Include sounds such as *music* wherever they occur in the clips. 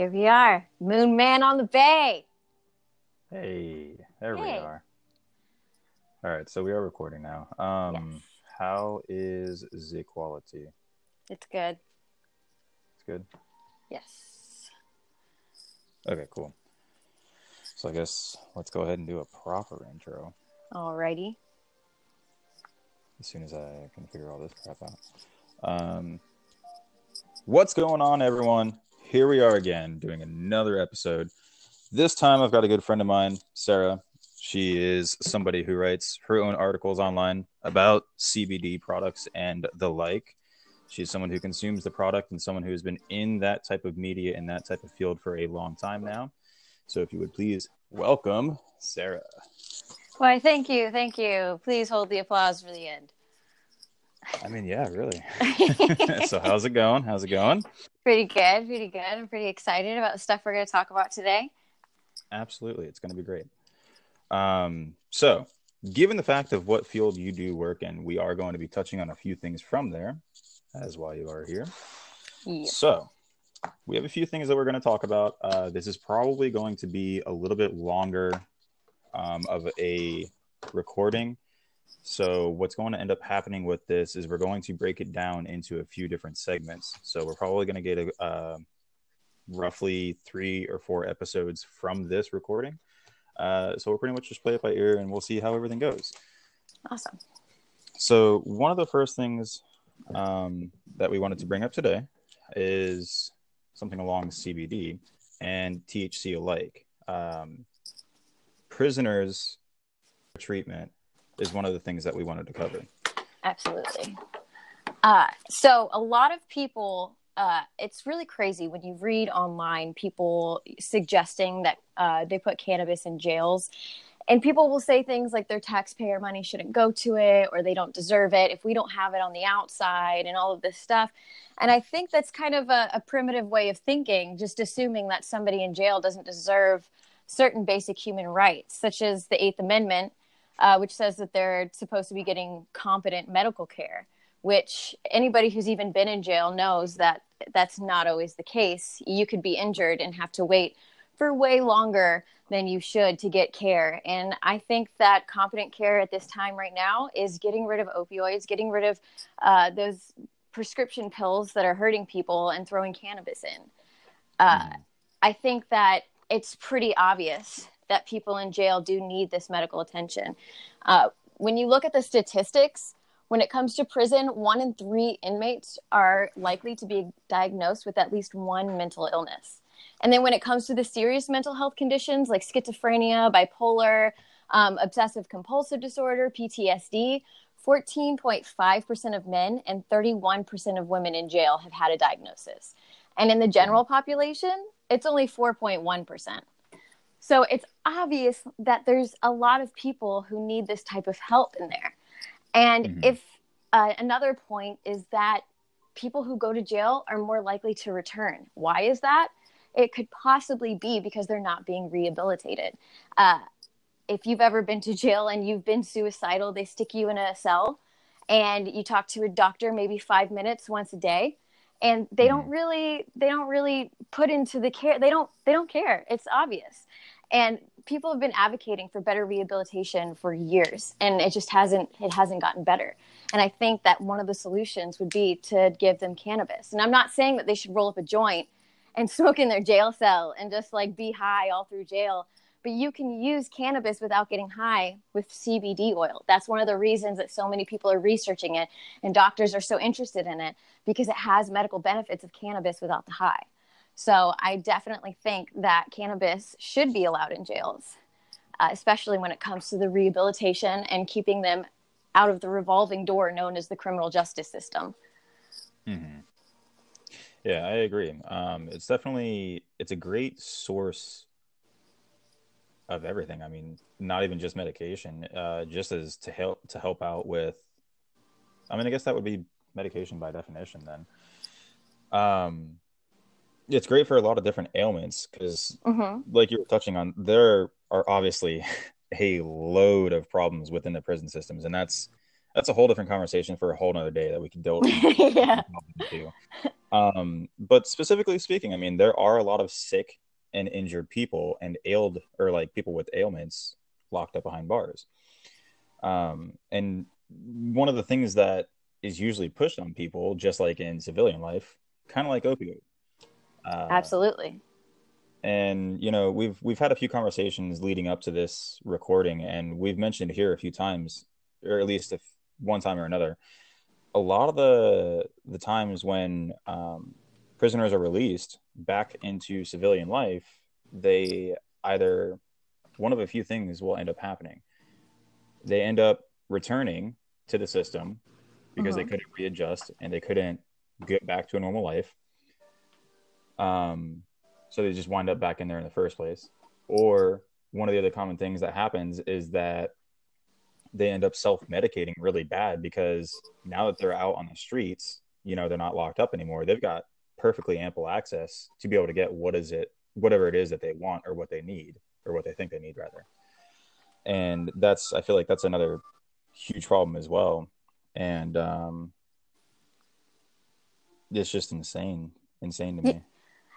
Here we are, Moon Man on the Bay. Hey, there we are. All right, so we are recording now. Um, Yes. how is the quality? It's good. It's good. Yes. Okay, cool. So I guess let's go ahead and do a proper intro Alrighty. as soon as I can figure all this crap out. Um, what's going on, everyone? Here we are again doing another episode. This time I've got a good friend of mine, Sarah. She is somebody who writes her own articles online about CBD products and the like. She's someone who consumes the product and someone who has been in that type of media in that type of field for a long time now. So if you would please welcome Sarah. Why, thank you, thank you. Please hold the applause for the end. I mean, yeah, really. *laughs* *laughs* so how's it going? How's it going? pretty good, pretty good. I'm pretty excited about the stuff we're going to talk about today. Absolutely. It's going to be great. Um, so, given the fact of what field you do work in, we are going to be touching on a few things from there as why you are here. Yeah. So, we have a few things that we're going to talk about. Uh, this is probably going to be a little bit longer um, of a recording. So, what's going to end up happening with this is we're going to break it down into a few different segments. So, we're probably going to get a, uh, roughly three or four episodes from this recording. Uh, so, we'll pretty much just play it by ear and we'll see how everything goes. Awesome. So, one of the first things um, that we wanted to bring up today is something along CBD and THC alike. Um, prisoners treatment is one of the things that we wanted to cover. Absolutely. Uh, so a lot of people, uh, it's really crazy when you read online people suggesting that uh, they put cannabis in jails. And people will say things like their taxpayer money shouldn't go to it or they don't deserve it if we don't have it on the outside and all of this stuff. And I think that's kind of a, a primitive way of thinking, just assuming that somebody in jail doesn't deserve certain basic human rights, such as the Eighth Amendment, uh, which says that they're supposed to be getting competent medical care, which anybody who's even been in jail knows that that's not always the case. You could be injured and have to wait for way longer than you should to get care. And I think that competent care at this time right now is getting rid of opioids, getting rid of uh, those prescription pills that are hurting people and throwing cannabis in. Uh, I think that it's pretty obvious that people in jail do need this medical attention. Uh, when you look at the statistics, when it comes to prison, one in three inmates are likely to be diagnosed with at least one mental illness. And then when it comes to the serious mental health conditions like schizophrenia, bipolar, um, obsessive compulsive disorder, PTSD, 14.5% of men and 31% of women in jail have had a diagnosis. And in the general population, it's only 4.1%. So it's obvious that there's a lot of people who need this type of help in there. And Mhm. if uh, another point is that people who go to jail are more likely to return. Why is that? It could possibly be because they're not being rehabilitated. Uh, if you've ever been to jail and you've been suicidal, they stick you in a cell and you talk to a doctor maybe five minutes once a day and they don't really they don't really put into the care they don't they don't care it's obvious and people have been advocating for better rehabilitation for years and it just hasn't it hasn't gotten better and i think that one of the solutions would be to give them cannabis and i'm not saying that they should roll up a joint and *laughs* smoke in their jail cell and just like be high all through jail but you can use cannabis without getting high with CBD oil. That's one of the reasons that so many people are researching it and doctors are so interested in it because it has medical benefits of cannabis without the high. So I definitely think that cannabis should be allowed in jails, uh, especially when it comes to the rehabilitation and keeping them out of the revolving door known as the criminal justice system. Mhm. Yeah, I agree. Um, it's definitely it's a great source of everything. I mean, not even just medication, uh, just as to help to help out with. I mean, I guess that would be medication by definition. Then, um, it's great for a lot of different ailments because, hmm like you were touching on, there are obviously *laughs* a load of problems within the prison systems, and that's that's a whole different conversation for a whole nother day that we can delve *laughs* yeah. into. Um, but specifically speaking, I mean, there are a lot of sick and injured people and ailed or like people with ailments locked up behind bars. Um, and one of the things that is usually pushed on people, just like in civilian life, kind of like opioid. Uh, Absolutely. And you know, we've we've had a few conversations leading up to this recording, and we've mentioned here a few times, or at least if one time or another, a lot of the the times when um, prisoners are released back into civilian life, they either one of a few things will end up happening. They end up returning to the system because they mm-hmm. couldn't readjust and they couldn't get back to a normal life. Um, so they just wind up back in there in the first place. Or one of the other common things that happens is that they end up self medicating really bad because now that they're out on the streets, you know, they're not locked up anymore. They've got perfectly ample access to be able to get what is it, whatever it is that they want or what they need or what they think they need rather. And that's, I feel like that's another huge problem as well. And, um, it's just insane, insane to me.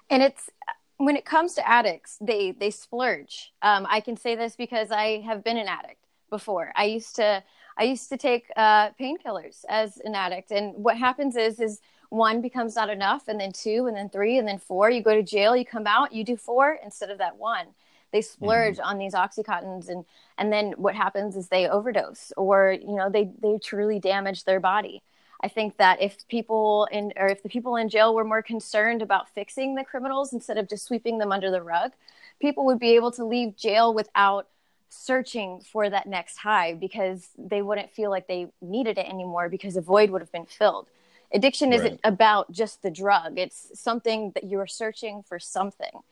And it's, when it comes to addicts, they they splurge. Um, I can say this because I have been an addict before. I used to I used to take uh, painkillers as an addict, and what happens is is one becomes not enough, and then two, and then three, and then four. You go to jail, you come out, you do four instead of that one. They splurge mm-hmm. on these oxycontins, and and then what happens is they overdose, or you know they they truly damage their body. I think that if people in or if the people in jail were more concerned about fixing the criminals instead of just sweeping them under the rug, people would be able to leave jail without searching for that next high because they wouldn't feel like they needed it anymore because a void would have been filled. Addiction right. isn't about just the drug. It's something that you are searching for something.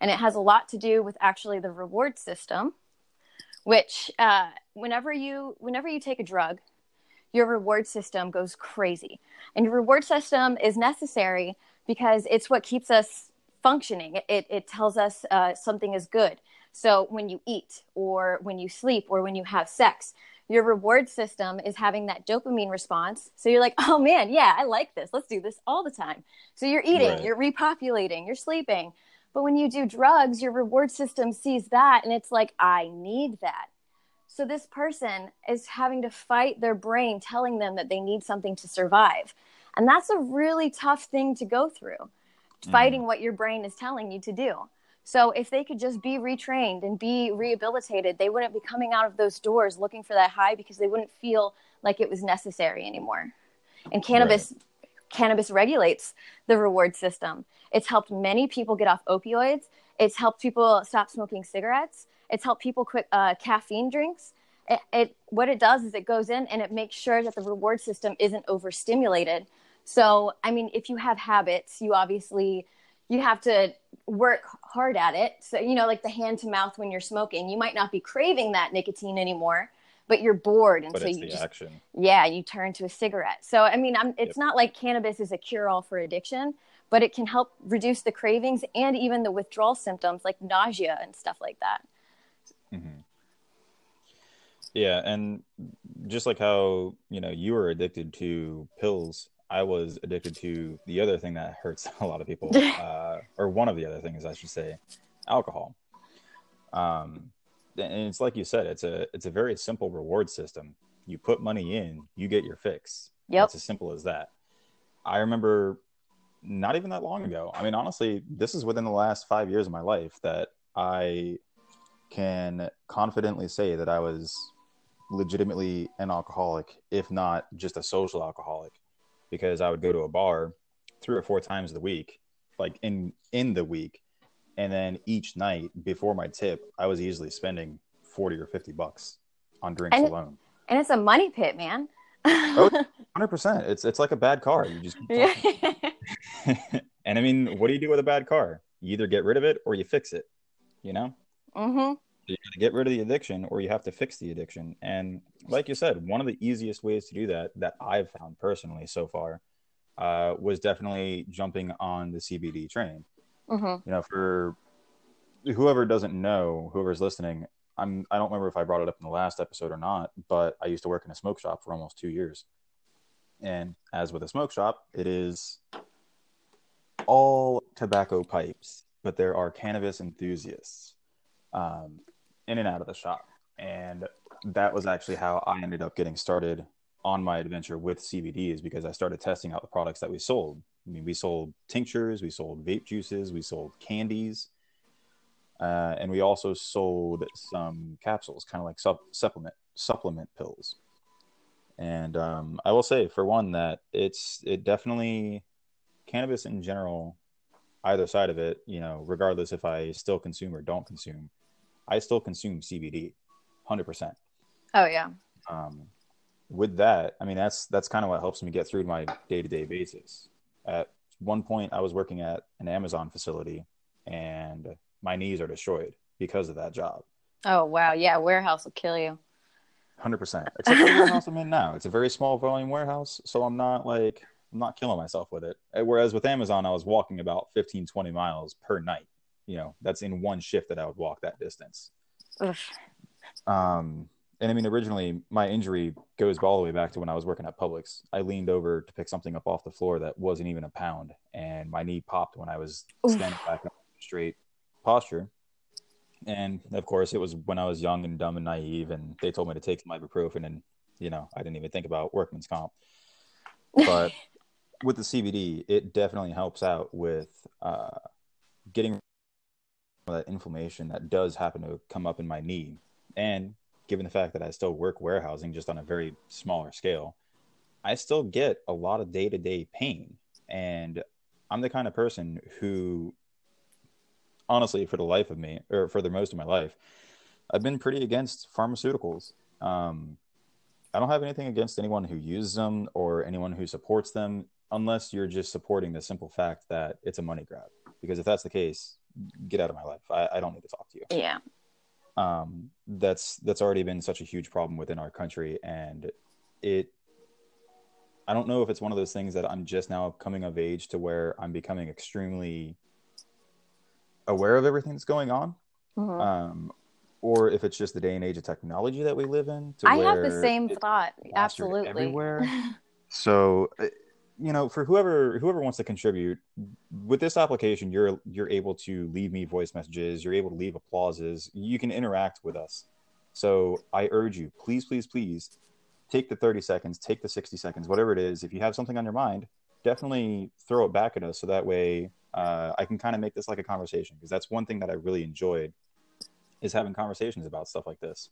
And it has a lot to do with actually the reward system, which uh, whenever you whenever you take a drug, your reward system goes crazy. And your reward system is necessary because it's what keeps us functioning. It, it tells us uh, something is good. So when you eat, or when you sleep, or when you have sex, your reward system is having that dopamine response. So you're like, oh man, yeah, I like this. Let's do this all the time. So you're eating, right. you're repopulating, you're sleeping. But when you do drugs, your reward system sees that and it's like, I need that. So this person is having to fight their brain telling them that they need something to survive. And that's a really tough thing to go through, mm-hmm. fighting what your brain is telling you to do. So if they could just be retrained and be rehabilitated, they wouldn't be coming out of those doors looking for that high because they wouldn't feel like it was necessary anymore. And cannabis right. cannabis regulates the reward system. It's helped many people get off opioids. It's helped people stop smoking cigarettes. It's helped people quit uh, caffeine drinks. It, it, what it does is it goes in and it makes sure that the reward system isn't overstimulated. So, I mean, if you have habits, you obviously you have to work hard at it. So, you know, like the hand to mouth when you're smoking, you might not be craving that nicotine anymore, but you're bored, and but so you just action. yeah, you turn to a cigarette. So, I mean, I'm, it's yep. not like cannabis is a cure all for addiction, but it can help reduce the cravings and even the withdrawal symptoms like nausea and stuff like that. Mm-hmm. Yeah, and just like how you know you were addicted to pills, I was addicted to the other thing that hurts *laughs* a lot of people, *laughs* uh, or one of the other things I should say, alcohol. Um, and it's like you said, it's a it's a very simple reward system. You put money in, you get your fix. Yep. It's as simple as that. I remember not even that long ago. I mean, honestly, this is within the last five years of my life that I can confidently say that I was legitimately an alcoholic, if not just a social alcoholic, because I would go to a bar three or four times a week, like in in the week, and then each night before my tip, I was easily spending forty or fifty bucks on drinks and, alone. And it's a money pit, man. oh, *laughs* 100%. It's it's like a bad car. You just *laughs* *laughs* and I mean, what do you do with a bad car? You either get rid of it or you fix it. You know. Mm-hmm. You got to get rid of the addiction or you have to fix the addiction. And like you said, one of the easiest ways to do that, that I've found personally so far, uh, was definitely jumping on the CBD train. Mm-hmm. You know, for whoever doesn't know, whoever's listening, I'm I don't remember if I brought it up in the last episode or not, but I used to work in a smoke shop for almost two years. And as with a smoke shop, it is all tobacco pipes, but there are cannabis enthusiasts um, in and out of the shop. And that was actually how I ended up getting started on my adventure with CBD is because I started testing out the products that we sold. I mean, we sold tinctures, we sold vape juices, we sold candies, uh, and we also sold some capsules, kind of like sub- supplement supplement pills. And um, I will say, for one, that it's it definitely cannabis in general, either side of it, you know, regardless if I still consume or don't consume, I still consume CBD, hundred percent. Oh yeah. Um, with that, I mean that's that's kind of what helps me get through my day to day basis. At one point, I was working at an Amazon facility, and my knees are destroyed because of that job. Oh wow, yeah, warehouse will kill you. Hundred percent. *laughs* Except for the warehouse I'm in now, it's a very small volume warehouse, so I'm not like I'm not killing myself with it. Whereas with Amazon, I was walking about 15, 20 miles per night. You know, that's in one shift that I would walk that distance. Oof. Um, and I mean, originally my injury goes all the way back to when I was working at Publix. I leaned over to pick something up off the floor that wasn't even a pound, and my knee popped when I was standing Oof. back up straight posture. And of course, it was when I was young and dumb and naive, and they told me to take some ibuprofen, and you know, I didn't even think about workman's comp. But *laughs* with the CBD, it definitely helps out with uh, getting that inflammation that does happen to come up in my knee. And given the fact that I still work warehousing just on a very smaller scale, I still get a lot of day to day pain. And I'm the kind of person who, honestly, for the life of me, or for the most of my life, I've been pretty against pharmaceuticals. Um, I don't have anything against anyone who uses them or anyone who supports them unless you're just supporting the simple fact that it's a money grab. Because if that's the case, get out of my life. I, I don't need to talk to you. Yeah. Um, that's that's already been such a huge problem within our country, and it. I don't know if it's one of those things that I'm just now coming of age to where I'm becoming extremely aware of everything that's going on, mm-hmm. um, or if it's just the day and age of technology that we live in. I have the same thought. Absolutely. Everywhere. *laughs* so you know for whoever whoever wants to contribute with this application you're you're able to leave me voice messages you're able to leave applauses you can interact with us. So i urge you please please please take the 30 seconds take the 60 seconds whatever it is. If you have something on your mind definitely throw it back at us so that way uh, i can kind of make this like a conversation because that's one thing that i really enjoyed is having conversations about stuff like this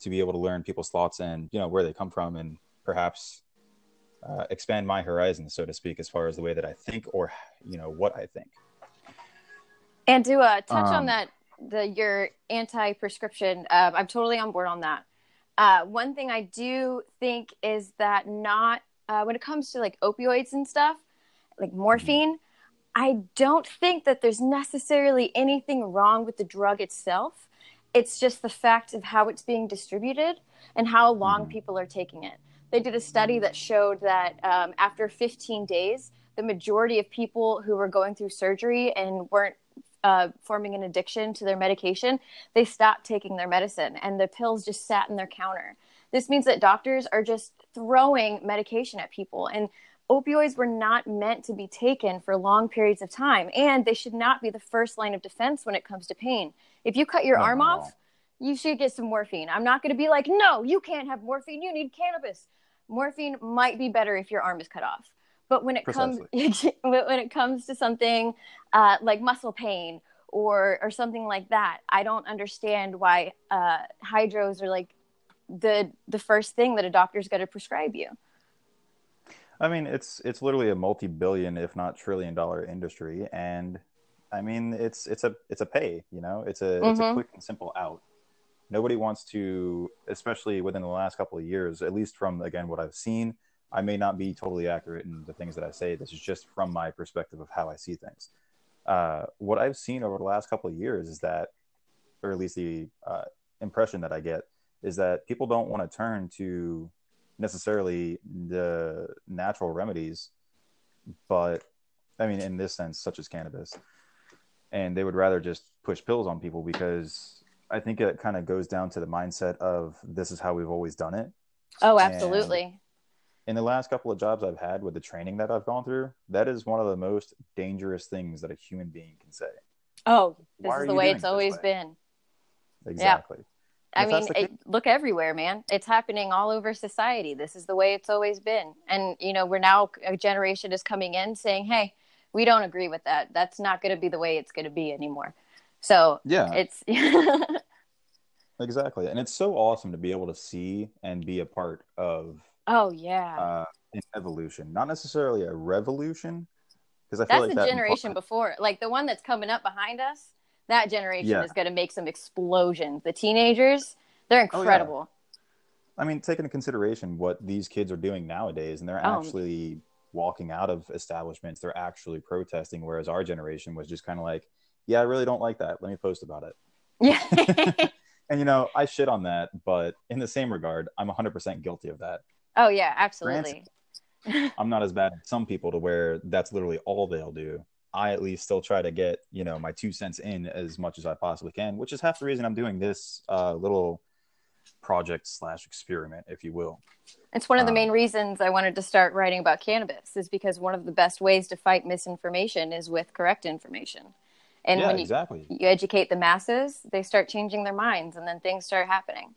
to be able to learn people's thoughts and you know where they come from and perhaps uh, expand my horizons, so to speak, as far as the way that I think or you know what I think. And to uh, touch um, on that, the your anti-prescription, uh, I'm totally on board on that. Uh, one thing I do think is that not uh, when it comes to like opioids and stuff, like morphine. Mm-hmm. I don't think that there's necessarily anything wrong with the drug itself. It's just the fact of how it's being distributed and how long mm-hmm. people are taking it they did a study that showed that um, after 15 days, the majority of people who were going through surgery and weren't uh, forming an addiction to their medication, they stopped taking their medicine and the pills just sat in their counter. This means that doctors are just throwing medication at people. And opioids were not meant to be taken for long periods of time. And they should not be the first line of defense when it comes to pain. If you cut your no, arm no. off, you should get some morphine. I'm not going to be like, no, you can't have morphine. You need cannabis morphine might be better if your arm is cut off. But when it Precisely. *laughs* comes when it comes to something uh, like muscle pain or or something like that, I don't understand why uh, hydros are like the the first thing that a doctor's going to prescribe you. I mean, it's it's literally a multi-billion, if not trillion-dollar industry, and I mean, it's it's a it's a pay. You know, it's a mm-hmm. it's a mm-hmm. quick and simple out nobody wants to, especially within the last couple of years, at least from again what I've seen. I may not be totally accurate in the things that I say. This is just from my perspective of how I see things. Uh, what I've seen over the last couple of years is that, or at least the uh, impression that I get, is that people don't want to turn to necessarily the natural remedies, but I mean, in this sense, such as cannabis, and they would rather just push pills on people because I think it kind of goes down to the mindset of this is how we've always done it. Oh, absolutely. in the last couple of jobs I've had with the training that I've gone through, that is one of the most dangerous things that a human being can say. Oh, this Why is the way it's always way? been. Exactly. I mean, it, look everywhere, man. It's happening all over society. This is the way it's always been. And, you know, we're now, a generation is coming in saying, hey, we don't agree with that. That's not going to be the way it's going to be anymore. So Yeah, it's, *laughs* exactly. And it's so awesome to be able to see and be a part of oh, yeah. uh, an evolution, not necessarily a revolution, because I feel That's like the that generation before. Like the one that's coming up behind us, that generation Yeah. is going to make some explosions. The teenagers, they're Oh, yeah. incredible. I mean, take into consideration what these kids are doing nowadays, and they're Oh. actually walking out of establishments. They're actually protesting, whereas our generation was just kind of like, "Yeah, I really don't like that. Let me post about it." Yeah. *laughs* *laughs* And you know, I shit on that, but in the same regard, I'm 100% guilty of that. oh, yeah, absolutely. I'm not as bad as some people to where that's literally all they'll do. I at least still try to get, you know, my two cents in as much as I possibly can, which is half the reason I'm doing this uh, little project slash experiment, if you will. It's one of the Um, main reasons I wanted to start writing about cannabis is because one of the best ways to fight misinformation is with correct information. And yeah, when you, exactly. you educate the masses, they start changing their minds and then things start happening.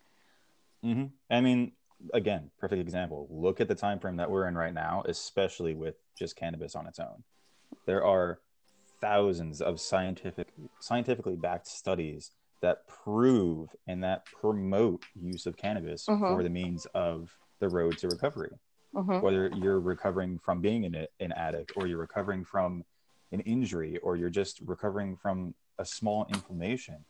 hmm I mean, again, perfect example. Look at the time frame that we're in right now, especially with just cannabis on its own. There are thousands of scientific, scientifically backed studies that prove and that promote use of cannabis Mhm. for the means of the road to recovery. hmm Whether you're recovering from being an addict, or you're recovering from an injury, or you're just recovering from a small inflammation.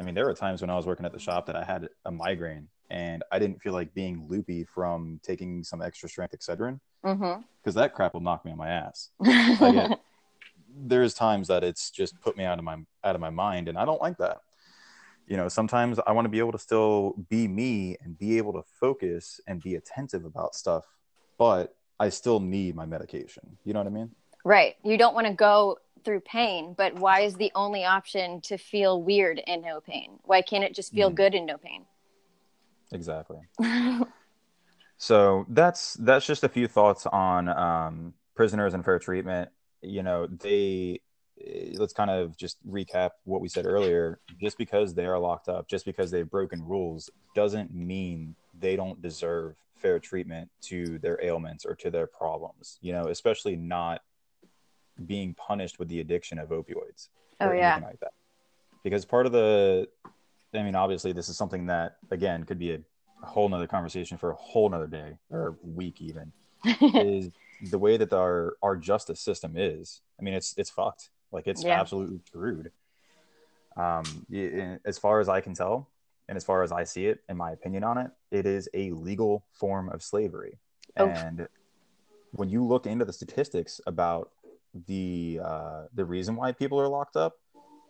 I mean, there were times when I was working at the shop that I had a migraine and I didn't feel like being loopy from taking some extra strength Excedrin mm-hmm. because that crap will knock me on my ass. *laughs* Get, there's times that it's just put me out of my out of my mind, and I don't like that. You know, sometimes I want to be able to still be me and be able to focus and be attentive about stuff, but I still need my medication. You know what I mean? Right. You don't want to go through pain, but why is the only option to feel weird and no pain? Why can't it just feel Mhm. good and no pain? Exactly. *laughs* So that's that's just a few thoughts on um, prisoners and fair treatment. You know, they eh, let's kind of just recap what we said earlier. Just because they are locked up, just because they've broken rules, doesn't mean they don't deserve fair treatment to their ailments or to their problems. You know, especially not being punished with the addiction of opioids Oh, yeah. like that. Because part of the, I mean, obviously, this is something that again could be a, a whole nother conversation for a whole nother day or week even. *laughs* is the way that our our justice system is. I mean, it's it's fucked. Like it's Yeah. absolutely screwed. Um, as far as I can tell, and as far as I see it, in my opinion on it, it is a legal form of slavery. Oh. And when you look into the statistics about the uh, the reason why people are locked up,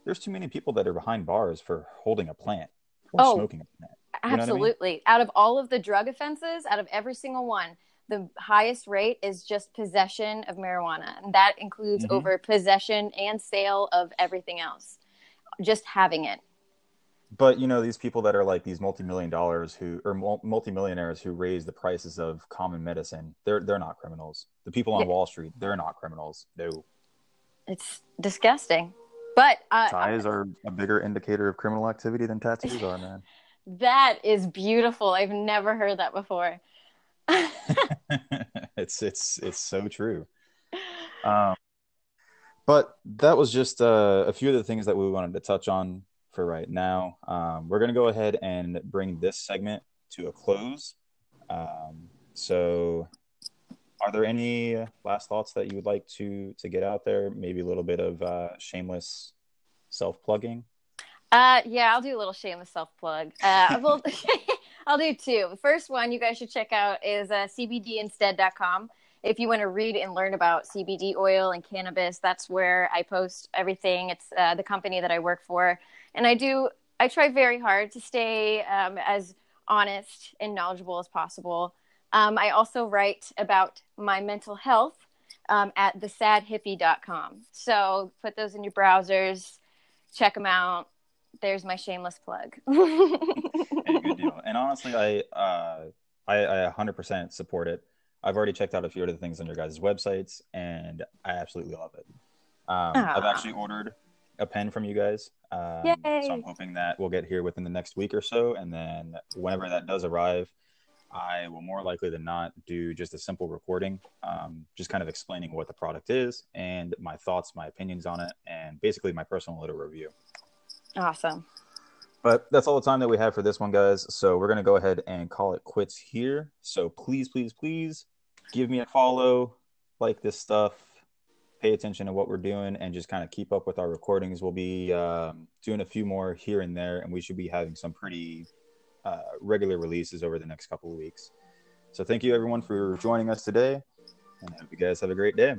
there's too many people that are behind bars for holding a plant or Oh. smoking a plant. You what I mean? Absolutely. Out of all of the drug offenses, out of every single one, the highest rate is just possession of marijuana. And that includes Mhm. over possession and sale of everything else. Just having it. But you know these people that are like these multi-million dollars who or mul- multi-millionaires who raise the prices of common medicine they're they're not criminals the people on Yeah. wall street they're not criminals no It's disgusting. But uh, ties are a bigger indicator of criminal activity than tattoos are man *laughs* that is beautiful. I've never heard that before. *laughs* it's it's it's so true um but that was just uh, a few of the things that we wanted to touch on for right now um, we're going to go ahead and bring this segment to a close um, so are there any last thoughts that you would like to to get out there maybe a little bit of uh, shameless self-plugging Uh, yeah, I'll do a little shameless self plug. Uh, *laughs* well, *laughs* I'll do two. The first one you guys should check out is uh, CBDinstead.com. If you want to read and learn about CBD oil and cannabis, that's where I post everything. It's uh, the company that I work for, and I do. I try very hard to stay um, as honest and knowledgeable as possible. Um, I also write about my mental health um, at thesadhippie.com. So put those in your browsers, check them out there's my shameless plug. *laughs* *laughs* hey, good deal. And honestly, I, uh, I, I 100% support it. I've already checked out a few of the things on your guys' websites, and I absolutely love it. Um, I've actually ordered a pen from you guys, um, so I'm hoping that we'll get here within the next week or so, and then whenever that does arrive, I will more likely than not do just a simple recording, um, just kind of explaining what the product is and my thoughts, my opinions on it, and basically my personal little review. Awesome. But that's all the time that we have for this one, guys. So we're going to go ahead and call it quits here. So please, please, please give me a follow, like this stuff, pay attention to what we're doing, and just kind of keep up with our recordings. We'll be um, doing a few more here and there, and we should be having some pretty uh, regular releases over the next couple of weeks. So thank you, everyone, for joining us today, and I hope you guys have a great day.